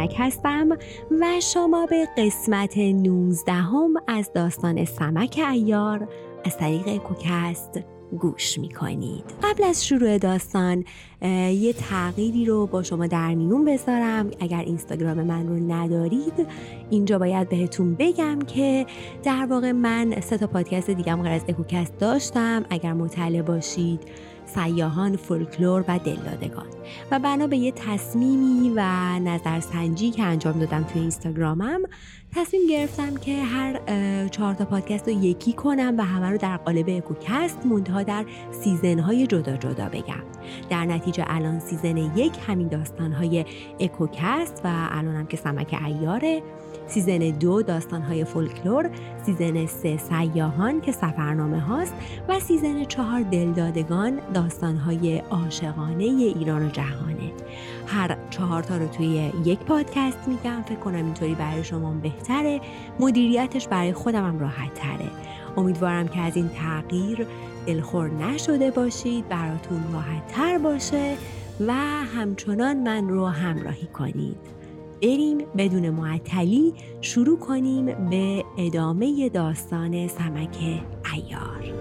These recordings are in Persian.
فرانک هستم و شما به قسمت 19 هم از داستان سمک ایار از طریق کوکست گوش می‌کنید. قبل از شروع داستان یه تغییری رو با شما در میون بذارم. اگر اینستاگرام من رو ندارید اینجا باید بهتون بگم که در واقع من سه تا پادکست دیگم غیر از اکوکست داشتم. اگر مطلع باشید سیاهان فولکلور و دلدادگان. و بنا به یه تصمیمی و نظرسنجی که انجام دادم توی اینستاگرامم تصمیم گرفتم که هر چهار تا پادکست رو یکی کنم و همه رو در قالب اکوکست منتها در season های جدا جدا بگم. در نتیجه الان season یک همین داستانهای اکوکست و الانم که سمک عیاره season دو داستانهای فولکلور season سه سیاحان که سفرنامه هاست و سیزن چهار دلدادگان داستانهای عاشقانه ایران و جهانه. هر چهار تا رو توی یک پادکست میگم فکر کنم اینطوری برای شما بهتره. مدیریتش برای خودم هم راحت تره امیدوارم که از این تغییر دلخور نشده باشید براتون راحت تر باشه و همچنان من رو همراهی کنید. بریم بدون معطلی شروع کنیم به ادامه داستان سمک ایار.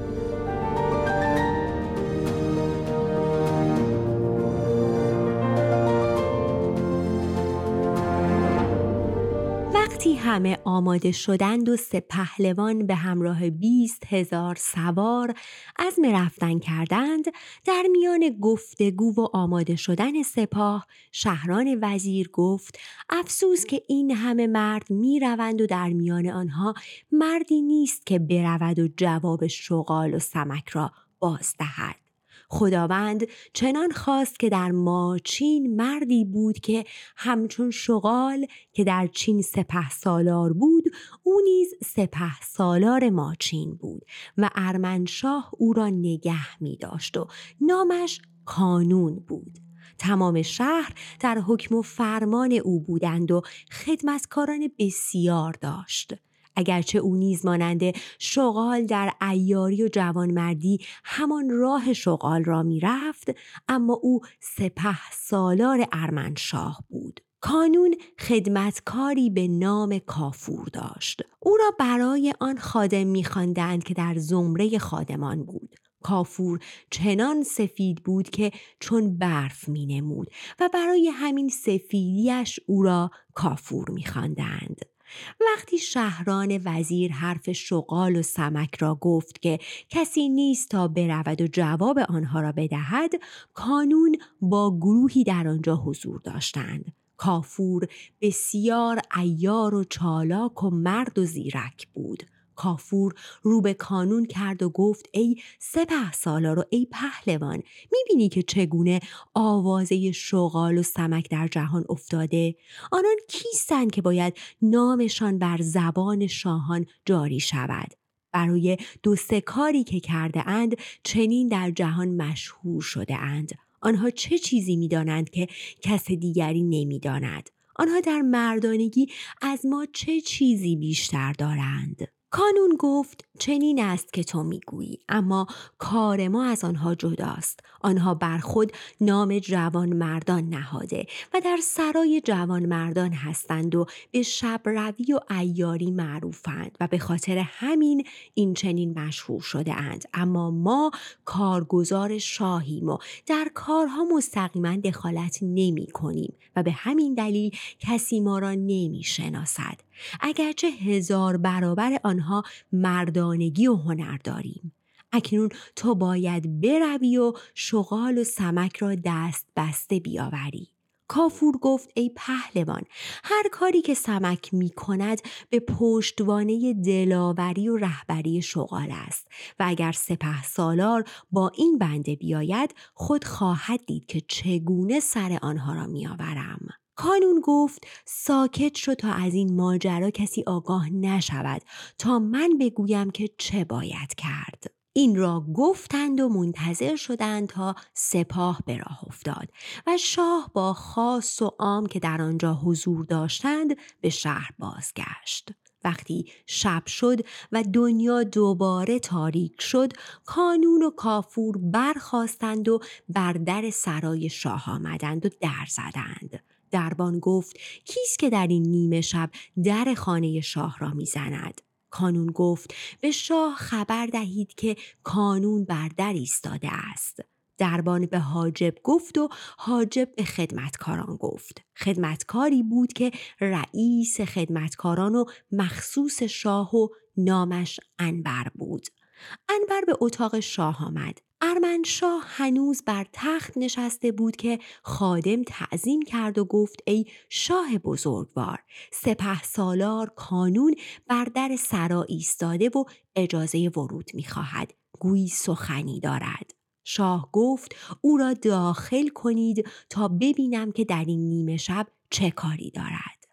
وقتی همه آماده شدند و سه پهلوان به همراه بیست هزار سوار از رفتن کردند در میان گفتگو و آماده شدن سپاه شهران وزیر گفت افسوس که این همه مرد می روند و در میان آنها مردی نیست که برود و جواب شغال و سمک را باز دهد. خداوند چنان خواست که در ماچین مردی بود که همچون شغال که در چین سپه سالار بود او نیز سپه سالار ماچین بود و ارمنشاه او را نگه می داشت و نامش کانون بود. تمام شهر در حکم و فرمان او بودند و خدمتکاران بسیار داشت. اگرچه او نیز ماننده شغال در ایاری و جوانمردی همان راه شغال را می‌رفت اما او سپه سالار ارمنشاه بود. کانون خدمتکاری به نام کافور داشت. او را برای آن خادم میخواندند که در زمره خادمان بود. کافور چنان سفید بود که چون برف می نمود و برای همین سفیدیش او را کافور می خواندند. وقتی شهران وزیر حرف شغال و سمک را گفت که کسی نیست تا برود و جواب آنها را بدهد کانون با گروهی در آنجا حضور داشتند. کافور بسیار ایار و چالاک و مرد و زیرک بود. کافور رو به کانون کرد و گفت ای سپه سالار و ای پهلوان می‌بینی که چگونه آوازه شغال و سمک در جهان افتاده؟ آنان کیستند که باید نامشان بر زبان شاهان جاری شود؟ برای دو سه کاری که کرده اند چنین در جهان مشهور شده اند. آنها چه چیزی می‌دانند که کس دیگری نمی‌داند؟ آنها در مردانگی از ما چه چیزی بیشتر دارند؟ کانون گفت چنین است که تو می‌گویی اما کار ما از آنها جداست. آنها بر خود نام جوان مردان نهاده و در سرای جوان مردان هستند و به شب روی و ایاری معروفند و به خاطر همین این چنین مشهور شده اند. اما ما کارگزار شاهیم و در کارها مستقیما دخالت نمی کنیم و به همین دلیل کسی ما را نمی شناسد اگرچه هزار برابر آنها مردانگی و هنر داریم اکنون تو باید بروی و شغال و سمک را دست بسته بیاوری کافور گفت ای پهلوان هر کاری که سمک می کند به پشتوانه دلاوری و رهبری شغال است و اگر سپه سالار با این بنده بیاید خود خواهد دید که چگونه سر آنها را میآورم. کانون گفت ساکت شد تا از این ماجرا کسی آگاه نشود تا من بگویم که چه باید کرد. این را گفتند و منتظر شدند تا سپاه به راه افتاد و شاه با خاص و عام که در آنجا حضور داشتند به شهر بازگشت. وقتی شب شد و دنیا دوباره تاریک شد کانون و کافور برخواستند و بر در سرای شاه آمدند و در زدند دربان گفت کیست که در این نیمه شب در خانه شاه را می‌زند؟ کانون گفت به شاه خبر دهید که کانون بر در ایستاده است. دربان به حاجب گفت و حاجب به خدمتکاران گفت. خدمتکاری بود که رئیس خدمتکاران و مخصوص شاه و نامش انبر بود. انبر به اتاق شاه آمد. ارمنشاه هنوز بر تخت نشسته بود که خادم تعظیم کرد و گفت ای شاه بزرگوار سپه سالار کانون بر در سرا ایستاده و اجازه ورود می‌خواهد گویی سخنی دارد شاه گفت او را داخل کنید تا ببینم که در این نیمه شب چه کاری دارد.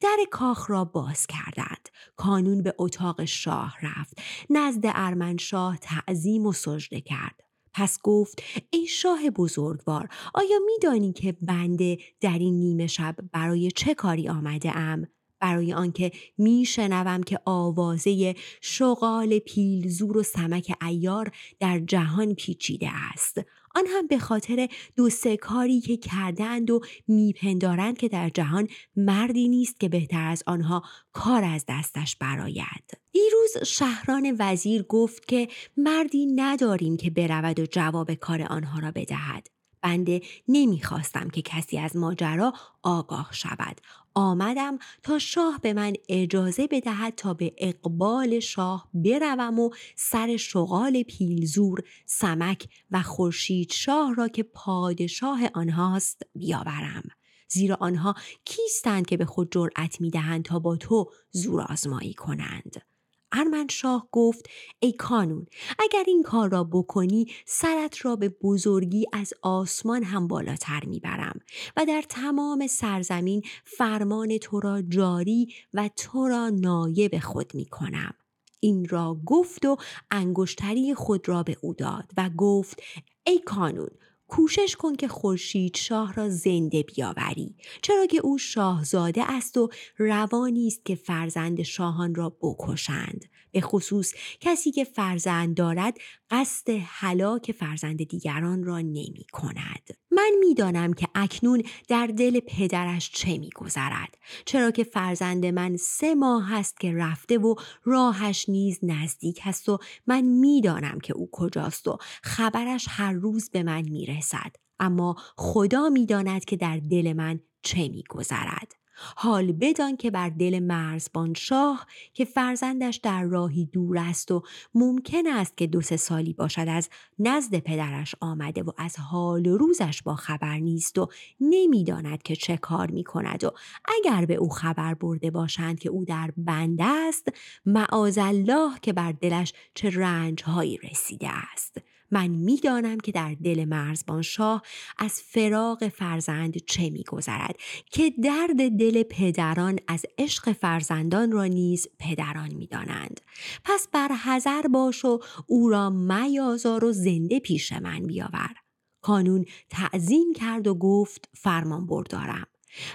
در کاخ را باز کردند. کانون به اتاق شاه رفت. نزد ارمنشاه تعظیم و سجده کرد. پس گفت ای شاه بزرگوار آیا میدانی که بنده در این نیمه شب برای چه کاری آمده ام؟ برای آنکه میشنوم که آوازه شغال پیلزور و سمک ایار در جهان پیچیده است آن هم به خاطر دو سه کاری که کردند و میپندارند که در جهان مردی نیست که بهتر از آنها کار از دستش براید دیروز شهران وزیر گفت که مردی نداریم که برود و جواب کار آنها را بدهد. بنده نمی‌خواستم که کسی از ماجرا آگاه شود. آمدم تا شاه به من اجازه بدهد تا به اقبال شاه بروم و سر شغال پیلزور سمک و خورشید شاه را که پادشاه آنهاست بیاورم. زیرا آنها کیستند که به خود جرأت می‌دهند تا با تو زور آزمایی کنند؟ ارمنشاه گفت ای کانون اگر این کار را بکنی سرت را به بزرگی از آسمان هم بالاتر می‌برم و در تمام سرزمین فرمان تو را جاری و تو را نایب خود می‌کنم. این را گفت و انگشتری خود را به او داد و گفت ای کانون کوشش کن که خورشید شاه را زنده بیاوری. چرا که او شاهزاده است و روانی است که فرزند شاهان را بکشند. به خصوص کسی که فرزند دارد قصد هلاک فرزند دیگران را نمی کند. من می‌دانم که اکنون در دل پدرش چه میگذرد چرا که فرزند من سه ماه است که رفته و راهش نیز نزدیک است و من می‌دانم که او کجاست و خبرش هر روز به من می‌رسد اما خدا می‌داند که در دل من چه میگذرد حال بدان که بر دل مرزبان شاه که فرزندش در راهی دور است و ممکن است که دو سه سالی باشد از نزد پدرش آمده و از حال روزش با خبر نیست و نمی‌داند که چه کار می کند و اگر به او خبر برده باشند که او در بنده است معاذالله که بر دلش چه رنجهایی رسیده است. من می‌دانم که در دل مرزبان شاه از فراغ فرزند چه میگذرد که درد دل پدران از عشق فرزندان را نیز پدران می‌دانند. پس بر حذر باش و او را میازار و زنده پیش من بیاور. کانون تعظیم کرد و گفت فرمان بردارم.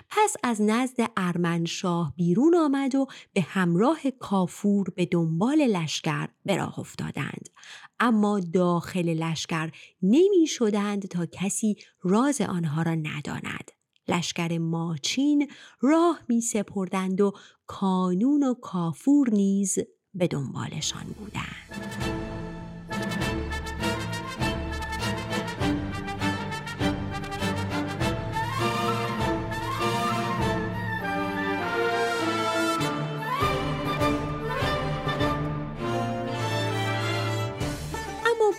پس از نزد ارمنشاه بیرون آمد و به همراه کافور به دنبال لشکر به راه افتادند. اما داخل لشکر نمی شدند تا کسی راز آنها را نداند. لشکر ماچین راه می سپردند و کانون و کافور نیز به دنبالشان بودند.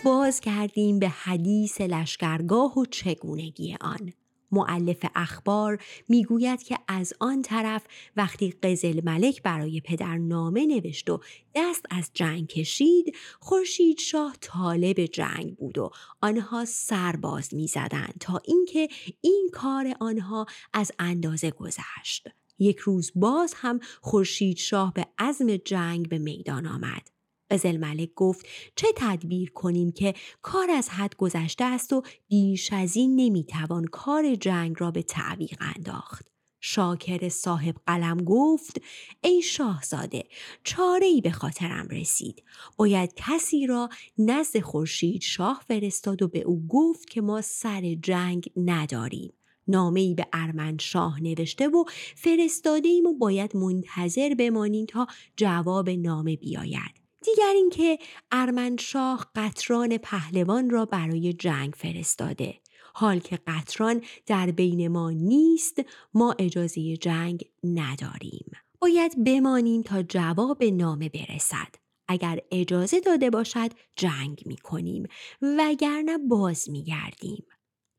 باز کردیم به حدیث لشکرگاه و چگونگی آن. معلف اخبار می‌گوید که از آن طرف وقتی قزل ملک برای پدر نامه نوشت و دست از جنگ کشید خورشید شاه طالب جنگ بود و آنها سرباز می‌زدند تا اینکه این کار آنها از اندازه گذشت یک روز باز هم خورشید شاه به عزم جنگ به میدان آمد قزل ملک گفت چه تدبیر کنیم که کار از حد گذشته است و بیش از این نمی‌توان کار جنگ را به تعویق انداخت. شاکر صاحب قلم گفت ای شاهزاده چاره ای به خاطرم رسید باید کسی را نزد خورشید شاه فرستاد و به او گفت که ما سر جنگ نداریم نامه به ارمنشاه نوشته و فرستاده ایم و باید منتظر بمانیم تا جواب نامه بیاید. دیگر اینکه ارمنشاه قطران پهلوان را برای جنگ فرستاده. حال که قطران در بین ما نیست ما اجازه جنگ نداریم. باید بمانیم تا جواب نامه برسد. اگر اجازه داده باشد جنگ می کنیم وگرنه باز می گردیم.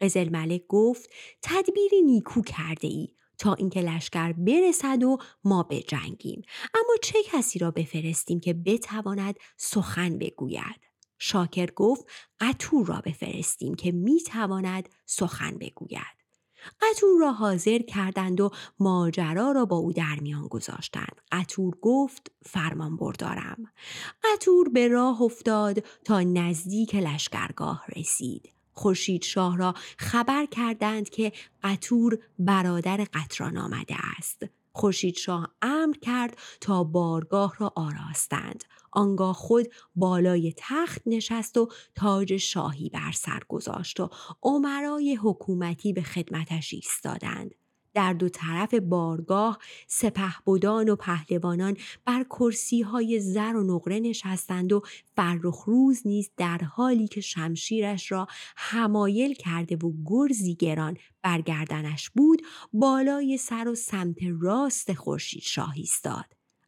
قزل ملک گفت تدبیری نیکو کرده ای تا اینکه لشکر برسد و ما بجنگیم اما چه کسی را بفرستیم که بتواند سخن بگوید شاکر گفت قطور را بفرستیم که می‌تواند سخن بگوید قطور را حاضر کردند و ماجرا را با او در میان گذاشتند. قطور گفت فرمان بردارم. قطور به راه افتاد تا نزدیک لشکرگاه رسید. خورشید شاه را خبر کردند که قطور برادر قطران آمده است. خورشید شاه امر کرد تا بارگاه را آراستند. آنگاه خود بالای تخت نشست و تاج شاهی بر سر گذاشت و عمرای حکومتی به خدمتش ایستادند. در دو طرف بارگاه سپهبدان و پهلوانان بر کرسی های زر و نقره نشستند و فرخ روز نیز در حالی که شمشیرش را همایل کرده و گرزی گران برگردنش بود بالای سر و سمت راست خورشید شاه ایستاد.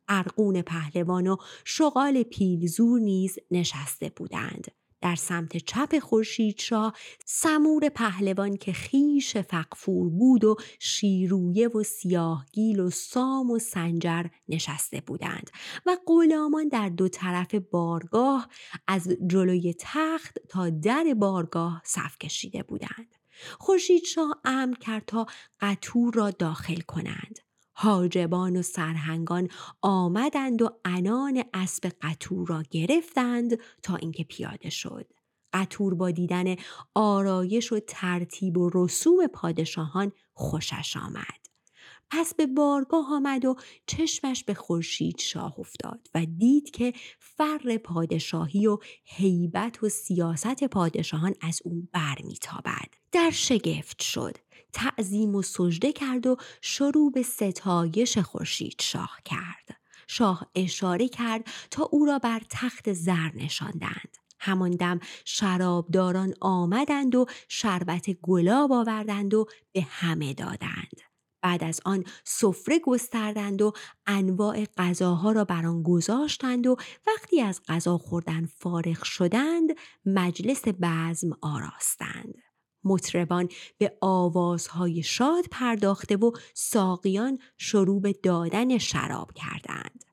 ارقون پهلوان و شغال پیلزور نیز نشسته بودند. در سمت چپ خورشید شاه سمور پهلوان که خیش فقفور بود و شیرویه و سیاهگیل و سام و سنجر نشسته بودند و غلامان در دو طرف بارگاه از جلوی تخت تا در بارگاه صف کشیده بودند. خورشید شاه امر کرد تا قطور را داخل کنند. حاجبان و سرهنگان آمدند و انان اسب قطور را گرفتند تا اینکه پیاده شد. قطور با دیدن آرایش و ترتیب و رسوم پادشاهان خوشش آمد. پس به بارگاه آمد و چشمش به خورشید شاه افتاد و دید که فر پادشاهی و هیبت و سیاست پادشاهان از او برمیتابد در شگفت شد تعظیم و سجده کرد و شروع به ستایش خورشید شاه کرد. شاه اشاره کرد تا او را بر تخت زر نشاندند. همان دم شرابداران آمدند و شربت گلاب آوردند و به همه دادند. بعد از آن سفره گستردند و انواع غذاها را بر آن گذاشتند و وقتی از غذا خوردن فارغ شدند مجلس بزم آراستند. مطربان به آوازهای شاد پرداخته و ساقیان شروع به دادن شراب کردند.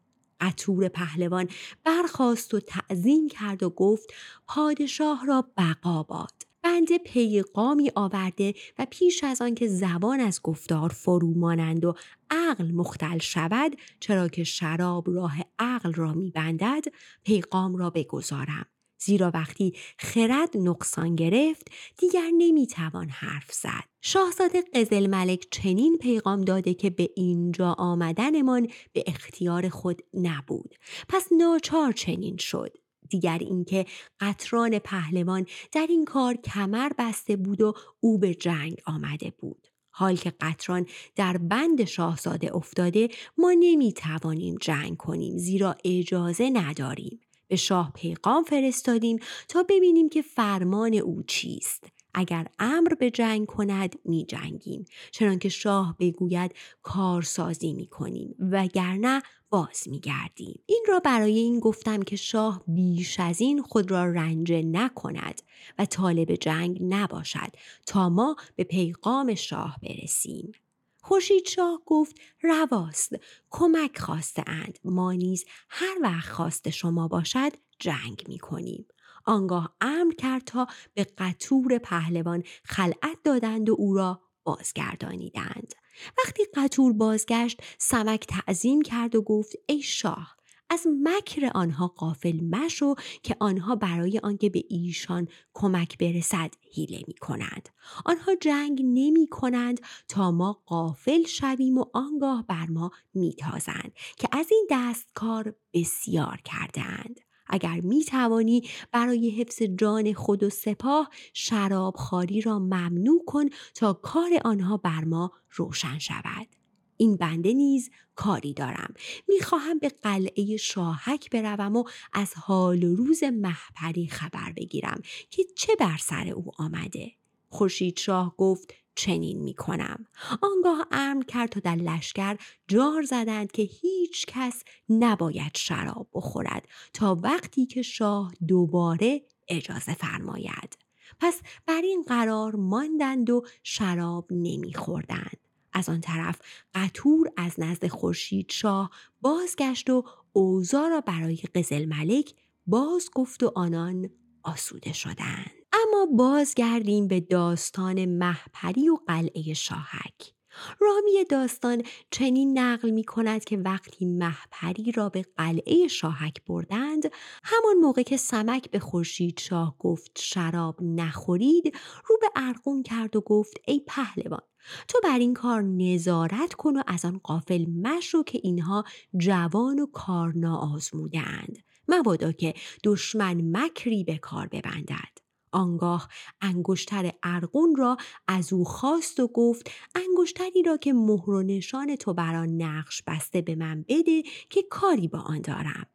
قطور پهلوان برخاست و تعظیم کرد و گفت پادشاه را بقا باد. بنده پیغامی آورده و پیش از آن که زبان از گفتار فرو مانند و عقل مختل شود چرا که شراب راه عقل را میبندد پیغام را بگذارم زیرا وقتی خرد نقصان گرفت دیگر نمی‌توان حرف زد. شاهزاده قزل ملک چنین پیغام داده که به اینجا آمدنمان به اختیار خود نبود. پس ناچار چنین شد. دیگر اینکه قطران پهلوان در این کار کمر بسته بود و او به جنگ آمده بود. حال که قطران در بند شاهزاده افتاده ما نمی توانیم جنگ کنیم زیرا اجازه نداریم. به شاه پیغام فرستادیم تا ببینیم که فرمان او چیست اگر امر به جنگ کند می جنگیم چنانکه شاه بگوید کارسازی می کنیم وگرنه باز می گردیم. این را برای این گفتم که شاه بیش از این خود را رنجه نکند و طالب جنگ نباشد تا ما به پیغام شاه برسیم. خورشید شاه گفت رواست کمک خواسته اند ما نیز هر وقت خواست شما باشد جنگ می کنیم. آنگاه امر کرد تا به قطور پهلوان خلعت دادند و او را بازگردانیدند. وقتی قطور بازگشت سمک تعظیم کرد و گفت ای شاه از مکر آنها قافل مشو که آنها برای آنکه به ایشان کمک برسد هیله می کنند. آنها جنگ نمی کنند تا ما قافل شویم و آنگاه بر ما می تازند که از این دستکار بسیار کردند. اگر می توانی برای حفظ جان خود و سپاه شراب خاری را ممنوع کن تا کار آنها بر ما روشن شود. این بنده نیز کاری دارم می‌خواهم به قلعه شاهک بروم و از حال و روز محپری خبر بگیرم که چه بر سر او آمده خورشید شاه گفت چنین می کنم. آنگاه امر کرد تا در لشکر جار زدند که هیچ کس نباید شراب بخورد تا وقتی که شاه دوباره اجازه فرماید. پس بر این قرار ماندند و شراب نمیخوردند. از آن طرف قطور از نزد خورشید شاه بازگشت و اوضاع را برای قزل ملک باز گفت و آنان آسوده شدند. اما بازگردیم به داستان محپری و قلعه شاهک. رامی داستان چنین نقل می کند که وقتی محپری را به قلعه شاهک بردند همان موقع که سمک به خورشید شاه گفت شراب نخورید رو به ارقون کرد و گفت ای پهلوان تو بر این کار نظارت کن و از آن قافل مشو که اینها جوان و کار ناآزمودند مبادا که دشمن مکری به کار ببندد. آنگاه انگشتر ارقون را از او خواست و گفت انگشتری را که مهر و نشان تو بر آن نقش بسته به من بده که کاری با آن دارم.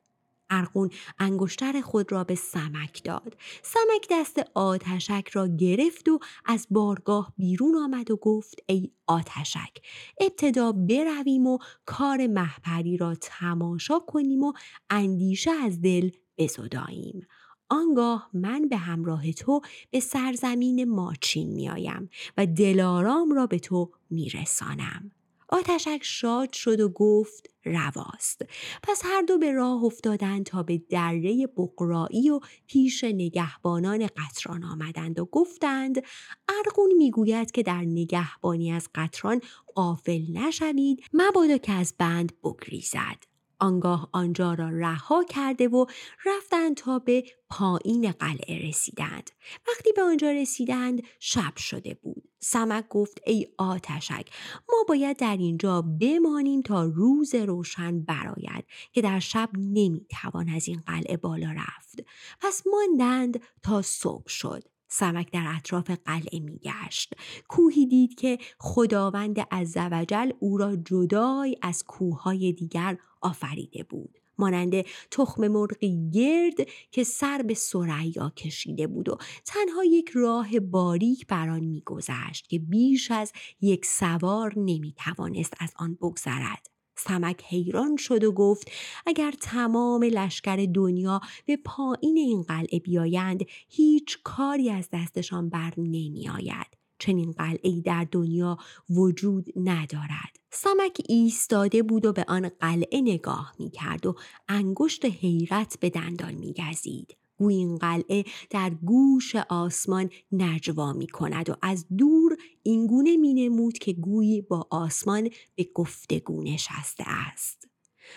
ارقون انگشتر خود را به سمک داد. سمک دست آتشک را گرفت و از بارگاه بیرون آمد و گفت ای آتشک ابتدا برویم و کار محپری را تماشا کنیم و اندیشه از دل بزداییم. آنگاه من به همراه تو به سرزمین ماچین میآیم و دلارام را به تو میرسانم. آتشک شاد شد و گفت رواست. پس هر دو به راه افتادند تا به دره بقرایی و پیش نگهبانان قطران آمدند و گفتند ارقون می‌گوید که در نگهبانی از قطران قافل نشوید مبادا که از بند بگریزد. آنگاه آنجا را رها کرده و رفتند تا به پایین قلعه رسیدند. وقتی به آنجا رسیدند شب شده بود. سمک گفت ای آتشک ما باید در اینجا بمانیم تا روز روشن براید که در شب نمی‌توان از این قلعه بالا رفت. پس ماندند تا صبح شد. سمک در اطراف قلعه میگشت. کوهی دید که خداوند عزوجل او را جدای از کوههای دیگر آفریده بود مانند تخم مرغی گرد که سر به سریا کشیده بود و تنها یک راه باریک بر آن میگذشت که بیش از یک سوار نمی‌توانست از آن بگذرد سمک حیران شد و گفت اگر تمام لشکر دنیا به پایین این قلعه بیایند هیچ کاری از دستشان بر نمی آید. چنین قلعه در دنیا وجود ندارد. سمک ایستاده بود و به آن قلعه نگاه می کرد و انگشت حیرت به دندان می گزید. گوی این قلعه در گوش آسمان نجوا می کند و از دور اینگونه می نمود که گویی با آسمان به گفتگو نشسته است.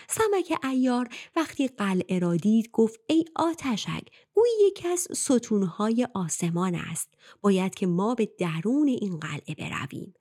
سمک ایار وقتی قلعه را دید گفت ای آتشک گویی یکی از ستونهای آسمان است. باید که ما به درون این قلعه برویم.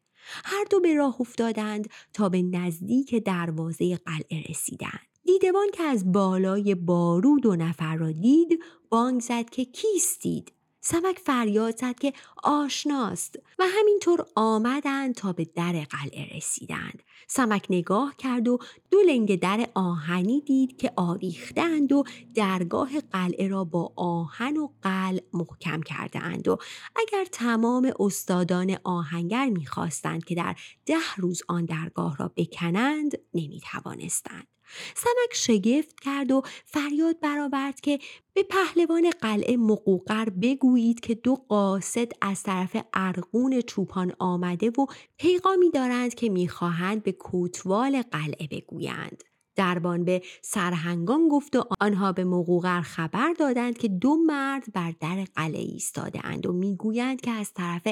هر دو به راه افتادند تا به نزدیک دروازه قلعه رسیدند. دیدبان که از بالای بارو دو نفر را دید بانگ زد که کیستید؟ سمک فریاد زد که آشناست و همینطور آمدند تا به در قلعه رسیدند. سمک نگاه کرد و دو لنگ در آهنی دید که آویختند و درگاه قلعه را با آهن و قل محکم کرده اند و اگر تمام استادان آهنگر می‌خواستند که در ده روز آن درگاه را بکنند نمی‌توانستند. سمک شگفت کرد و فریاد برآورد که به پهلوان قلعه مقوقر بگویید که دو قاصد از طرف ارقون چوپان آمده و پیغامی دارند که می‌خواهند به کوتوال قلعه بگویند. دربان به سرهنگان گفت و آنها به مقوقر خبر دادند که دو مرد بر در قلعه ایستاده اند و می‌گویند که از طرف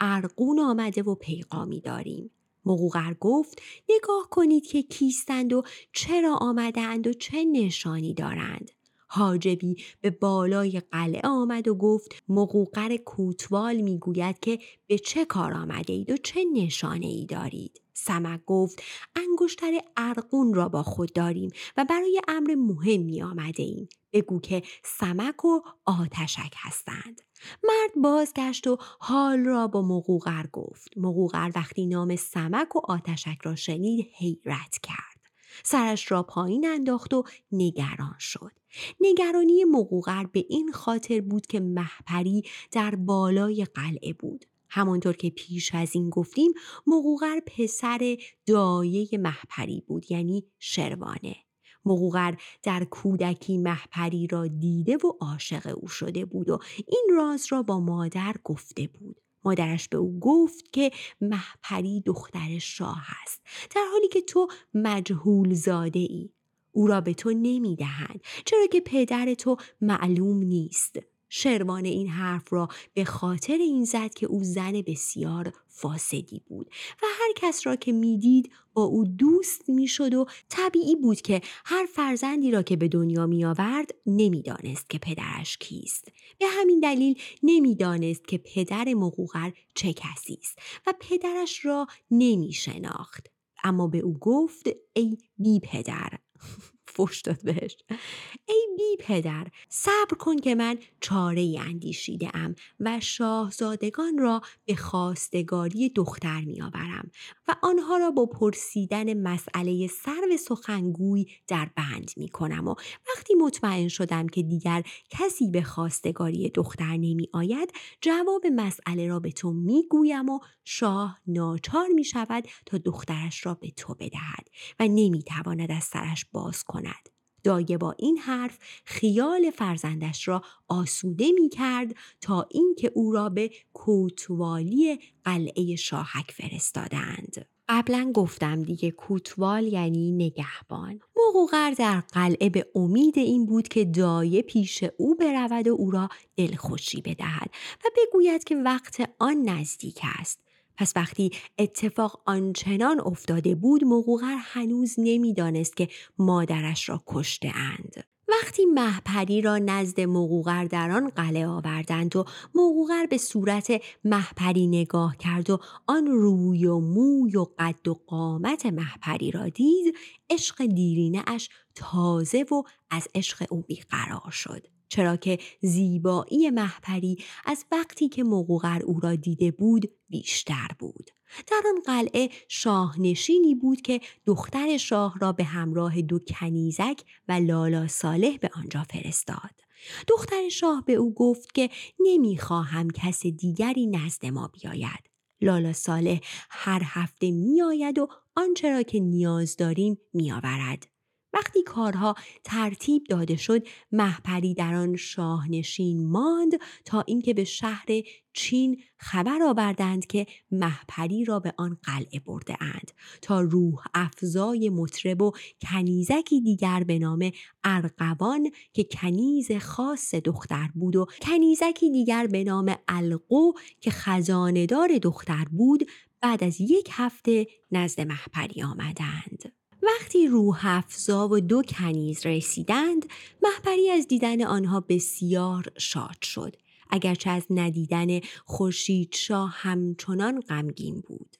ارقون آمده و پیغامی داریم. مقوقر گفت نگاه کنید که کیستند و چرا آمدند و چه نشانی دارند حاجبی به بالای قلعه آمد و گفت مقوقر کوتوال می‌گوید که به چه کار آمده اید و چه نشانه ای دارید سمک گفت انگشتر ارقون را با خود داریم و برای امر مهمی آمده ایم. بگو که سمک و آتشک هستند. مرد بازگشت و حال را با مقوقر گفت. مقوقر وقتی نام سمک و آتشک را شنید حیرت کرد. سرش را پایین انداخت و نگران شد. نگرانی مقوقر به این خاطر بود که محپری در بالای قلعه بود. همانطور که پیش از این گفتیم مقوقر پسر دایه محپری بود یعنی شروانه. مقوقر در کودکی محپری را دیده و عاشق او شده بود و این راز را با مادر گفته بود. مادرش به او گفت که محپری دختر شاه است در حالی که تو مجهول زاده ای. او را به تو نمی‌دهند چرا که پدر تو معلوم نیست. شروان این حرف را به خاطر این زد که او زن بسیار فاسدی بود و هر کس را که می‌دید با او دوست می‌شد و طبیعی بود که هر فرزندی را که به دنیا می آورد نمی‌دانست که پدرش کیست. به همین دلیل نمی‌دانست که پدر مقوقر چه کسی است و پدرش را نمی شناخت اما به او گفت ای بی پدر فش داد بهش ای بی پدر صبر کن که من چاره اندیشیده ام و شاهزادگان را به خواستگاری دختر می آورم و آنها را با پرسیدن مسئله سر سخنگوی در بند می کنم و وقتی مطمئن شدم که دیگر کسی به خواستگاری دختر نمی آید جواب مسئله را به تو می گویم و شاه ناچار می شود تا دخترش را به تو بدهد و نمی تواند از سرش باز کند. دایه با این حرف خیال فرزندش را آسوده می کرد تا اینکه او را به کوتوالی قلعه شاهک فرستادند. قبلا گفتم دیگه کوتوال یعنی نگهبان. مقوقر در قلعه به امید این بود که دایه پیش او برود و او را دلخوشی بدهد و بگوید که وقت آن نزدیک است. پس وقتی اتفاق آنچنان افتاده بود مقوقر هنوز نمی‌دانست که مادرش را کشته اند. وقتی محپری را نزد مقوقر در آن قلعه آوردند و مقوقر به صورت محپری نگاه کرد و آن روی و موی و قد و قامت محپری را دید عشق دیرینه اش تازه و از عشق او بیقرار شد. چرا که زیبایی محپری از وقتی که مقوقر او را دیده بود بیشتر بود. در آن قلعه شاهنشینی بود که دختر شاه را به همراه دو کنیزک و لالا صالح به آنجا فرستاد. دختر شاه به او گفت که نمی‌خواهم کس دیگری نزد ما بیاید. لالا صالح هر هفته میآید و آنچه را که نیاز داریم میآورد. وقتی کارها ترتیب داده شد محپری در آن شاهنشین ماند تا اینکه به شهر چین خبر آوردند که محپری را به آن قلعه برده اند تا روح افزای مطرب و کنیزکی دیگر به نام ارقوان که کنیز خاص دختر بود و کنیزکی دیگر به نام القو که خزاندار دختر بود بعد از یک هفته نزد محپری آمدند. وقتی روح افزا و دو کنیز رسیدند محبری از دیدن آنها بسیار شاد شد اگرچه از ندیدن خورشید شاه همچنان غمگین بود.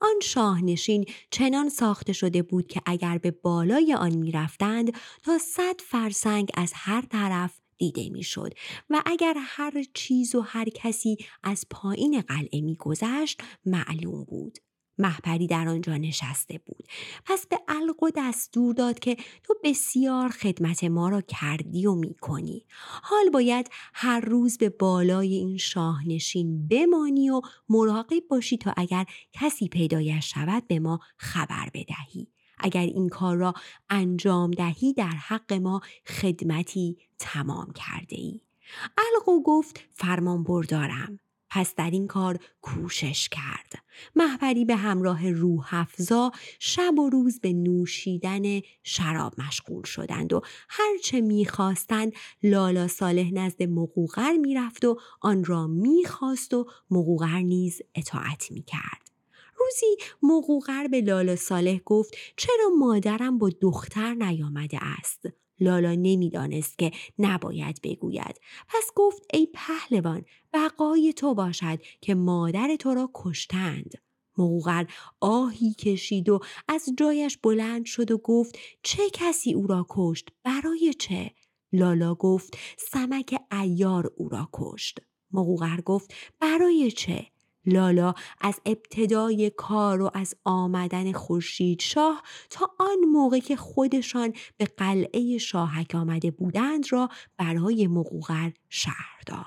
آن شاهنشین چنان ساخته شده بود که اگر به بالای آن می‌رفتند تا صد فرسنگ از هر طرف دیده می‌شد و اگر هر چیز و هر کسی از پایین قلعه میگذشت معلوم بود. محپری در آنجا نشسته بود پس به القو دستور داد که تو بسیار خدمت ما را کردی و می‌کنی حال باید هر روز به بالای این شاهنشین بمانی و مراقب باشی تا اگر کسی پیدایش شود به ما خبر بدهی اگر این کار را انجام دهی در حق ما خدمتی تمام کرده ای. القو گفت فرمان بردارم. پس در این کار کوشش کرد. محبری به همراه روح افزا شب و روز به نوشیدن شراب مشغول شدند و هرچه می‌خواستند لالا صالح نزد مقوقر می‌رفت و آن را می‌خواست و مقوقر نیز اطاعت می‌کرد. روزی مقوقر به لالا صالح گفت چرا مادرم با دختر نیامده است؟ لالا نمی‌دانست که نباید بگوید. پس گفت ای پهلوان بقای تو باشد که مادر تو را کشتند. مغوغر آهی کشید و از جایش بلند شد و گفت چه کسی او را کشت؟ برای چه؟ لالا گفت سمک ایار او را کشت. مغوغر گفت برای چه؟ لالا از ابتدای کار و از آمدن خورشید شاه تا آن موقع که خودشان به قلعه شاهک آمده بودند را برای مقوغر شهر داد.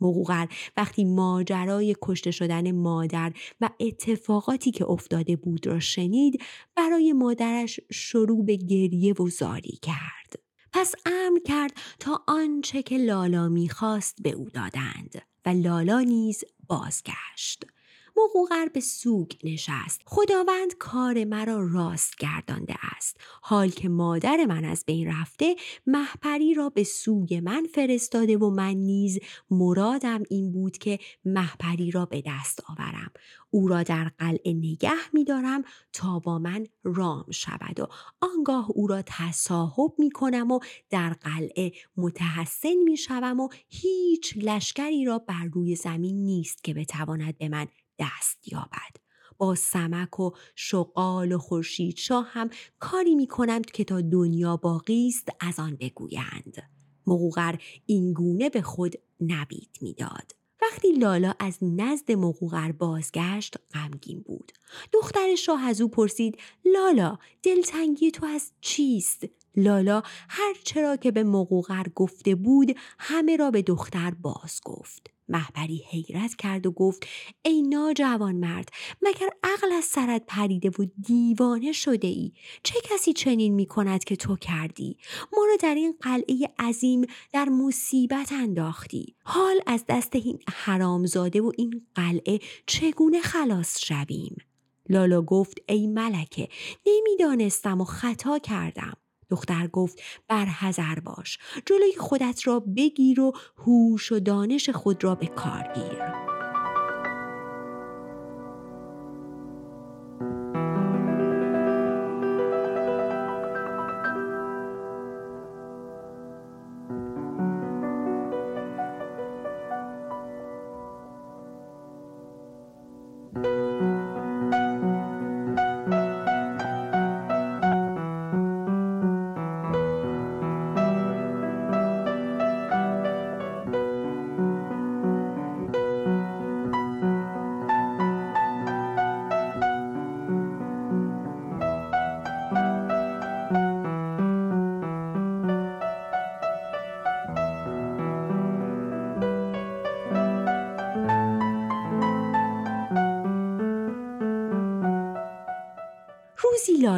مقوغر وقتی ماجرای کشته شدن مادر و اتفاقاتی که افتاده بود را شنید برای مادرش شروع به گریه و زاری کرد. پس امر کرد تا آنچه که لالا می‌خواست به او دادند و لالا نیز بازگشت. مقوقر به سوگ نشست. خداوند کار مرا راست گردانده است. حال که مادر من از بین رفته محپری را به سوگ من فرستاده و من نیز مرادم این بود که محپری را به دست آورم. او را در قلعه نگه می دارم تا با من رام شود و آنگاه او را تصاحب می کنم و در قلعه متحسن می شوم و هیچ لشکری را بر روی زمین نیست که بتواند به من دست یابد. با سمک و شقال و خورشید شاه هم کاری می کنند که تا دنیا باقی است از آن بگویند. مقوغر این گونه به خود نبید می‌داد. وقتی لالا از نزد مقوغر بازگشت غمگین بود. دختر شاه از او پرسید لالا دلتنگی تو از چیست؟ لالا هر چرا که به مقوغر گفته بود همه را به دختر باز گفت. محبری حیرت کرد و گفت ای ناجوان مرد مگر عقل از سرت پریده و دیوانه شده ای؟ چه کسی چنین می کند که تو کردی؟ ما را در این قلعه عظیم در مصیبت انداختی. حال از دست این حرامزاده و این قلعه چگونه خلاص شویم؟ لالا گفت ای ملکه نمی‌دانستم و خطا کردم. دختر گفت بر حذر باش جلوی خودت را بگیر و هوش و دانش خود را به کار گیر.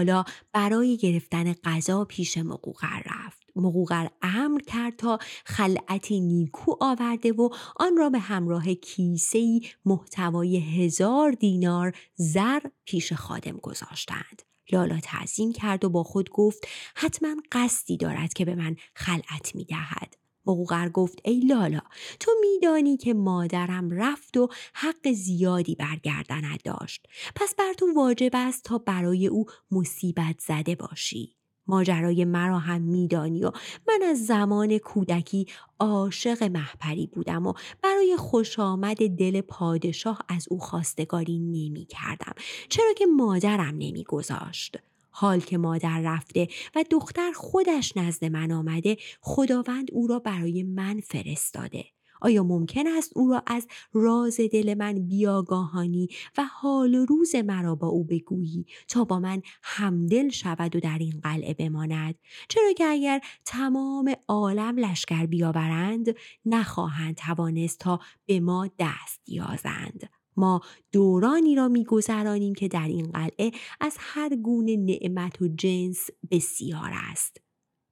لالا برای گرفتن غذا پیش مقوقر رفت. مقوقر امر کرد تا خلعتی نیکو آورده و آن را به همراه کیسهی محتوای هزار دینار زر پیش خادم گذاشتند. لالا تعظیم کرد و با خود گفت حتما قصدی دارد که به من خلعت می دهد. مقوقر گفت ای لالا تو میدانی که مادرم رفت و حق زیادی برگردنت داشت پس بر تو واجب است تا برای او مصیبت زده باشی ماجرای مرا هم میدانی و من از زمان کودکی عاشق محپری بودم و برای خوش آمد دل پادشاه از او خواستگاری نمی کردم چرا که مادرم نمی گذاشت. حال که مادر رفته و دختر خودش نزد من آمده خداوند او را برای من فرستاده. آیا ممکن است او را از راز دل من بیاگاهانی و حال روز مرا با او بگویی تا با من همدل شود و در این قلعه بماند؟ چرا که اگر تمام عالم لشکر بیاورند نخواهند توانست تا به ما دست یازند ما دورانی را میگذرانیم که در این قلعه از هر گونه نعمت و جنس بسیار است.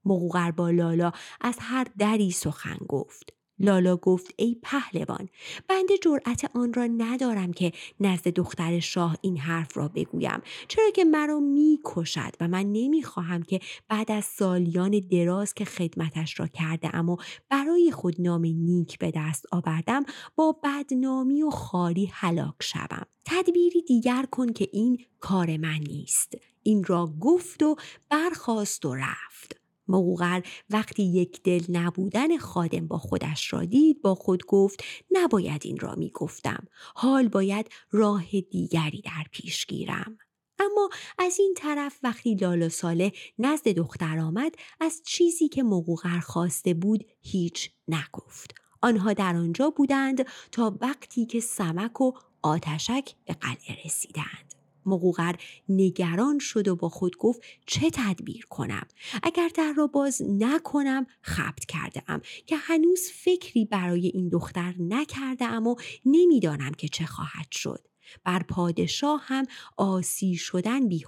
مقوقر با لالا از هر دری سخن گفت. لالا گفت ای پهلوان بنده جرأت آن را ندارم که نزد دختر شاه این حرف را بگویم. چرا که مرا می‌کشد و من نمی‌خواهم که بعد از سالیان دراز که خدمتش را کرده و برای خود نام نیک به دست آوردم با بدنامی و خاری هلاک شوم. تدبیری دیگر کن که این کار من نیست. این را گفت و برخواست و رفت. مقوغر وقتی یک دل نبودن خادم با خودش را دید با خود گفت نباید این را می گفتم. حال باید راه دیگری در پیش گیرم. اما از این طرف وقتی لالا ساله نزد دختر آمد از چیزی که مقوغر خواسته بود هیچ نگفت. آنها در آنجا بودند تا وقتی که سمک و آتشک به قلعه رسیدند. مقوغر نگران شد و با خود گفت چه تدبیر کنم؟ اگر در را باز نکنم خبت کرده ام که هنوز فکری برای این دختر نکرده ام و نمی‌دانم که چه خواهد شد. بر پادشاه هم آسی شدن بی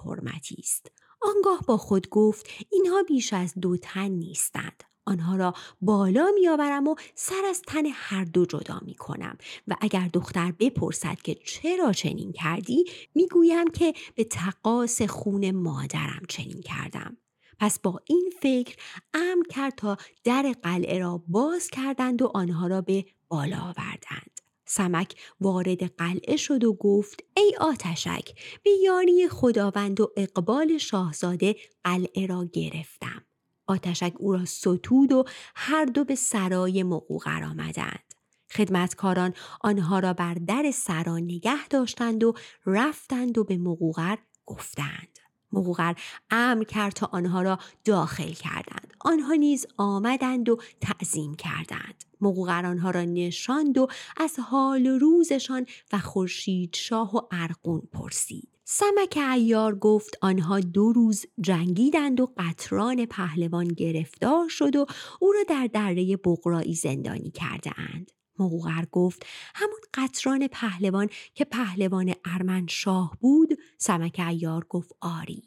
است. آنگاه با خود گفت اینها بیش از دو تن نیستند. آنها را بالا میآورم و سر از تن هر دو جدا می کنم و اگر دختر بپرسد که چرا چنین کردی می‌گویم که به تقاس خون مادرم چنین کردم. پس با این فکر امر کرد تا در قلعه را باز کردند و آنها را به بالا آوردند. سمک وارد قلعه شد و گفت ای آتشک به یاری خداوند و اقبال شاهزاده قلعه را گرفتم. آتشک او را ستود و هر دو به سرای مقوقر آمدند. خدمتکاران آنها را بر در سرا نگه داشتند و رفتند و به مقوقر گفتند. مقوقر امر کرد تا آنها را داخل کردند. آنها نیز آمدند و تعظیم کردند. مقوقر آنها را نشاند و از حال روزشان و خورشید شاه و ارقون پرسید. سمک ایار گفت آنها دو روز جنگیدند و قطران پهلوان گرفتار شد و او را در دره بغرایی زندانی کرده اند. مقوغر گفت همون قطران پهلوان که پهلوان ارمن شاه بود؟ سمک ایار گفت آری.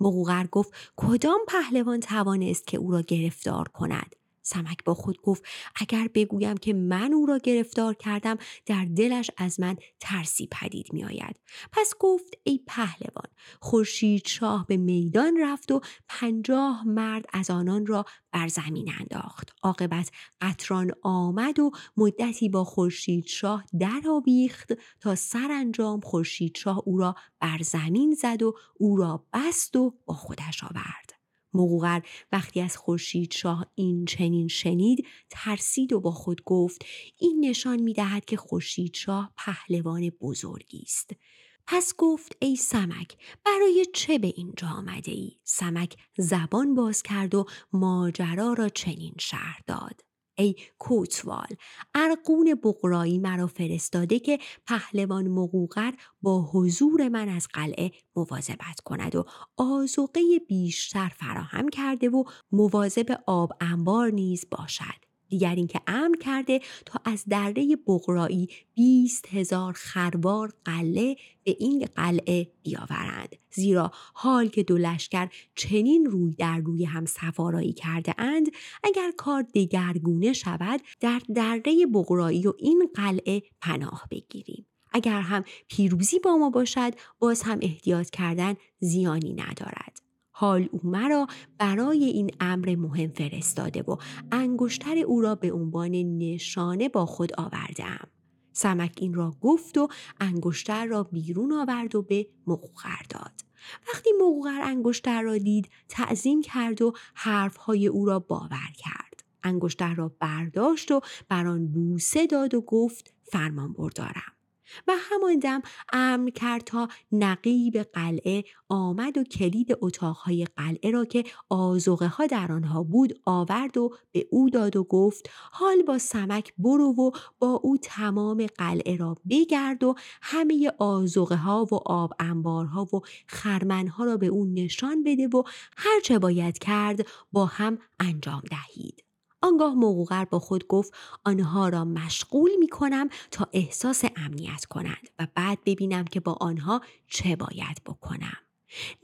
مقوغر گفت کدام پهلوان توانست که او را گرفتار کند؟ سمک با خود گفت اگر بگویم که من او را گرفتار کردم در دلش از من ترسی پدید می آید. پس گفت ای پهلوان خورشید شاه به میدان رفت و پنجاه مرد از آنان را بر زمین انداخت. عاقبت قطران آمد و مدتی با خورشید شاه در آویخت تا سرانجام خورشید شاه او را بر زمین زد و او را بست و با خودش آورد. مقوغر وقتی از خورشید شاه این چنین شنید ترسید و با خود گفت این نشان می دهد که خورشید شاه پهلوان بزرگی است پس گفت ای سمک برای چه به اینجا آمده ای؟ سمک زبان باز کرد و ماجرا را چنین شهر داد. ای کوتوال ارقون بقرایی مرا فرستاده که پهلوان مقوقر با حضور من از قلعه مواظبت کند و آزوقه بیشتر فراهم کرده و مواظب آب انبار نیز باشد. دیگر اینکه امر کرده تا از دره بغرایی بیست هزار خروار قله به این قلعه بیاورند. زیرا حال که دو لشکر چنین روی در روی هم سوارایی کرده اند اگر کار دگرگونه شود در دره بغرایی و این قلعه پناه بگیریم. اگر هم پیروزی با ما باشد باز هم احتیاط کردن زیانی ندارد. حال او مرا برای این امر مهم فرستاده و انگشتر او را به عنوان نشانه با خود آوردم. سمک این را گفت و انگشتر را بیرون آورد و به مقوغر داد. وقتی مقوغر انگشتر را دید تعظیم کرد و حرفهای او را باور کرد. انگشتر را برداشت و بر آن بوسه داد و گفت فرمان بردارم. و همان دم امر کرد تا نقیب قلعه آمد و کلید اتاقهای قلعه را که آزوغه ها در آنها بود آورد و به او داد و گفت حال با سمک برو و با او تمام قلعه را بگرد و همه آزوغه ها و آب انبارها و خرمنها را به او نشان بده و هرچه باید کرد با هم انجام دهید. آنگاه موقوقر با خود گفت آنها را مشغول می کنم تا احساس امنیت کنند و بعد ببینم که با آنها چه باید بکنم.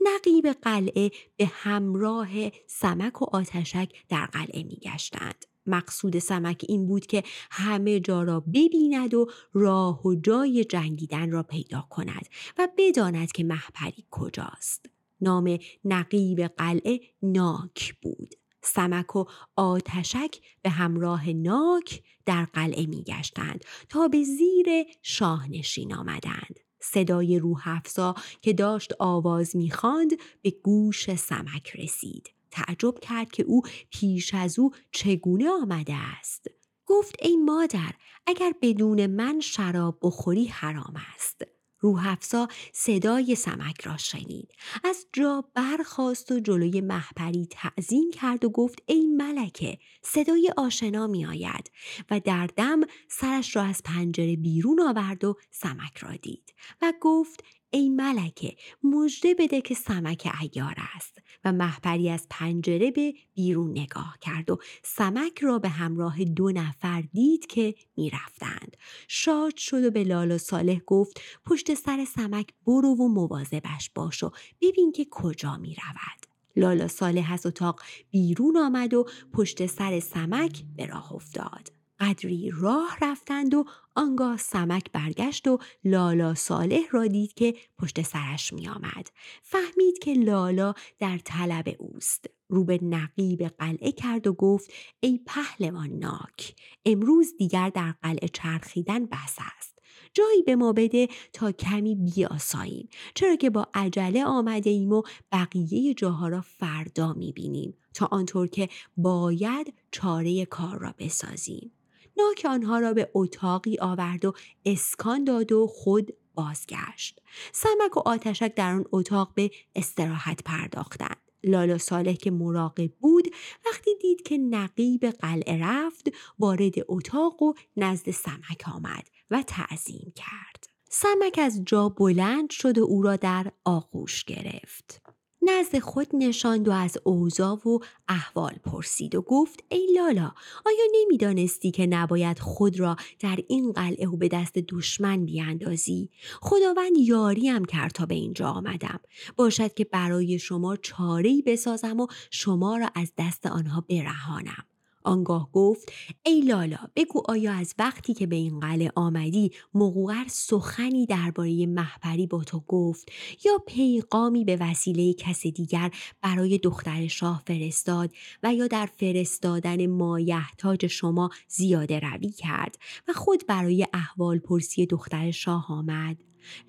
نقیب قلعه به همراه سمک و آتشک در قلعه می گشتند. مقصود سمک این بود که همه جا را ببیند و راه و جای جنگیدن را پیدا کند و بداند که محپری کجاست. نام نقیب قلعه ناک بود. سمک و آتشک به همراه ناک در قلعه می گشتند تا به زیر شاهنشین آمدند. صدای روح افزا که داشت آواز می‌خواند به گوش سمک رسید. تعجب کرد که او پیش از او چگونه آمده است گفت ای مادر اگر بدون من شراب بخوری حرام است روح افزا صدای سمک را شنید. از جا برخواست و جلوی محپری تعظیم کرد و گفت ای ملکه صدای آشنا می آید و در دم سرش را از پنجره بیرون آورد و سمک را دید و گفت ای ملکه مژده بده که سمک ایار است و محپری از پنجره به بیرون نگاه کرد و سمک را به همراه دو نفر دید که می‌رفتند شاد شد و به لالا صالح گفت پشت سر سمک برو و مواظبش باش و ببین که کجا می رود. لالا صالح از اتاق بیرون آمد و پشت سر سمک به راه افتاد. قدری راه رفتند و آنگاه سمک برگشت و لالا صالح را دید که پشت سرش می آمد. فهمید که لالا در طلب اوست. رو به نقیب قلعه کرد و گفت ای پهلوان ناک امروز دیگر در قلعه چرخیدن بس است. جایی به ما بده تا کمی بیاساییم چرا که با عجله آمده ایم و بقیه جاها را فردا می بینیم تا آنطور که باید چاره کار را بسازیم. ناک آنها را به اتاقی آورد و اسکان داد و خود بازگشت. سمک و آتشک در آن اتاق به استراحت پرداختند. لالا صالح که مراقب بود وقتی دید که نقیب قلعه رفت وارد اتاق و نزد سمک آمد و تعظیم کرد. سمک از جا بلند شد و او را در آغوش گرفت. نزد خود نشاند و از اوضاع و احوال پرسید و گفت ای لالا آیا نمی‌دانستی که نباید خود را در این قلعه و به دست دشمن بیاندازی؟ خداوند یاریم کرد تا به اینجا آمدم. باشد که برای شما چارهای بسازم و شما را از دست آنها برهانم. آنگاه گفت ای لالا بگو آیا از وقتی که به این قلعه آمدی مقوقر سخنی درباره محپری با تو گفت یا پیغامی به وسیله کس دیگر برای دختر شاه فرستاد و یا در فرستادن مایحتاج شما زیاده روی کرد و خود برای احوال پرسی دختر شاه آمد؟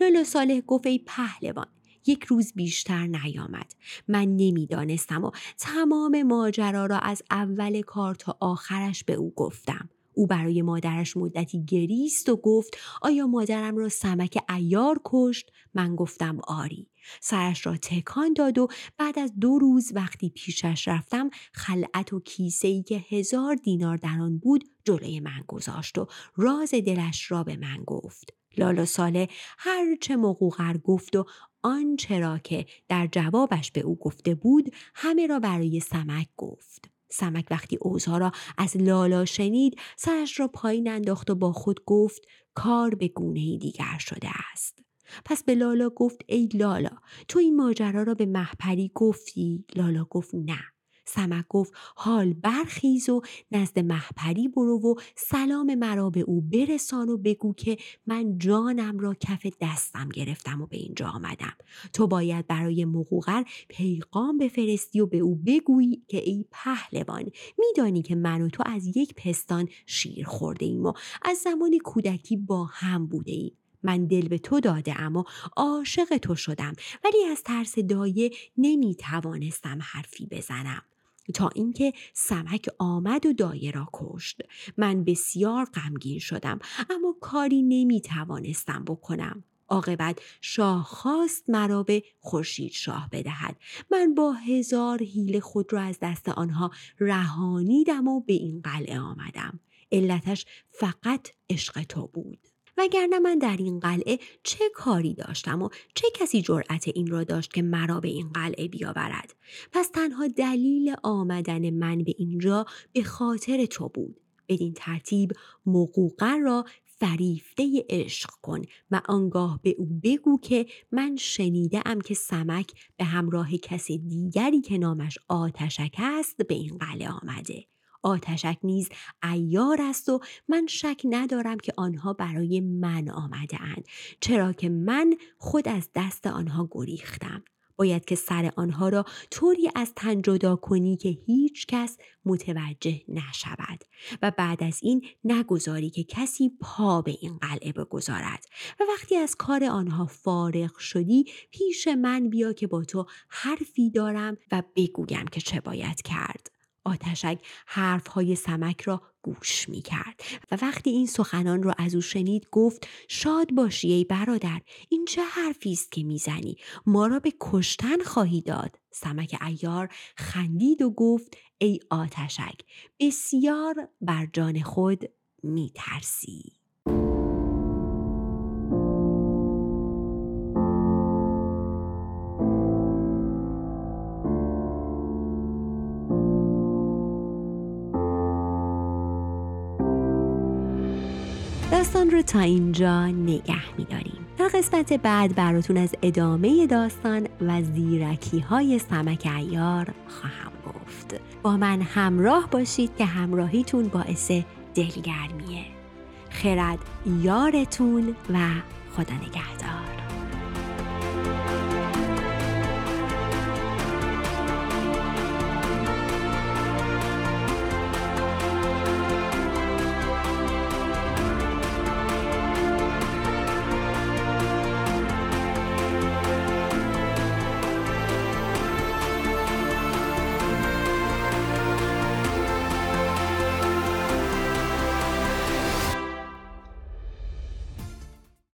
لالا صالح گفت ای پهلوان یک روز بیشتر نیامد. من نمی‌دانستم و تمام ماجرا را از اول کار تا آخرش به او گفتم. او برای مادرش مدتی گریست و گفت آیا مادرم را سمک ایار کشت؟ من گفتم آری. سرش را تکان داد و بعد از دو روز وقتی پیشش رفتم خلعت و کیسه ای که هزار دینار در آن بود جلوی من گذاشت و راز دلش را به من گفت. لالا ساله هرچه مقوقر گفت و آنچه را که در جوابش به او گفته بود همه را برای سمک گفت. سمک وقتی اوزها را از لالا شنید سرش را پایین انداخت و با خود گفت کار به گونه دیگر شده است. پس به لالا گفت ای لالا تو این ماجرا را به محپری گفتی؟ لالا گفت نه. سمک گفت حال برخیز و نزد محپری برو و سلام مرا به او برسان و بگو که من جانم را کف دستم گرفتم و به اینجا آمدم. تو باید برای مقوقر پیغام بفرستی و به او بگویی که ای پهلوان میدانی که من و تو از یک پستان شیر خورده ایم و از زمان کودکی با هم بوده ایم. من دل به تو داده اما عاشق تو شدم ولی از ترس دایه نمی توانستم حرفی بزنم. تا اینکه سمک آمد و دایه را کشت. من بسیار غمگین شدم اما کاری نمی توانستم بکنم. عاقبت شاه خواست مرا به خورشید شاه بدهد. من با هزار حیله خود را از دست آنها رهانیدم و به این قلعه آمدم. علتش فقط عشق تو بود. وگرنه من در این قلعه چه کاری داشتم و چه کسی جرأت این را داشت که مرا به این قلعه بیاورد؟ پس تنها دلیل آمدن من به اینجا به خاطر تو بود. بدین ترتیب مقوقر را فریفته عشق کن و آنگاه به او بگو که من شنیده ام که سمک به همراه کس دیگری که نامش آتشک است به این قلعه آمده. آتشک نیز ایار است و من شک ندارم که آنها برای من آمده اند چرا که من خود از دست آنها گریختم. باید که سر آنها را طوری از تن جدا کنی که هیچ کس متوجه نشود و بعد از این نگذاری که کسی پا به این قلعه بگذارد و وقتی از کار آنها فارغ شدی پیش من بیا که با تو حرفی دارم و بگویم که چه باید کرد. آتشک حرفهای سمک را گوش می کرد و وقتی این سخنان را از او شنید گفت شاد باشی ای برادر این چه حرفی است که می‌زنی ما را به کشتن خواهی داد سمک ایار خندید و گفت ای آتشک بسیار بر جان خود می ترسی. تا اینجا نگه میداریم. تا قسمت بعد براتون از ادامه داستان و زیرکی های سمک ایار خواهم گفت. با من همراه باشید که همراهیتون باعث دلگرمیه. خرد یارتون و خدا نگهدار.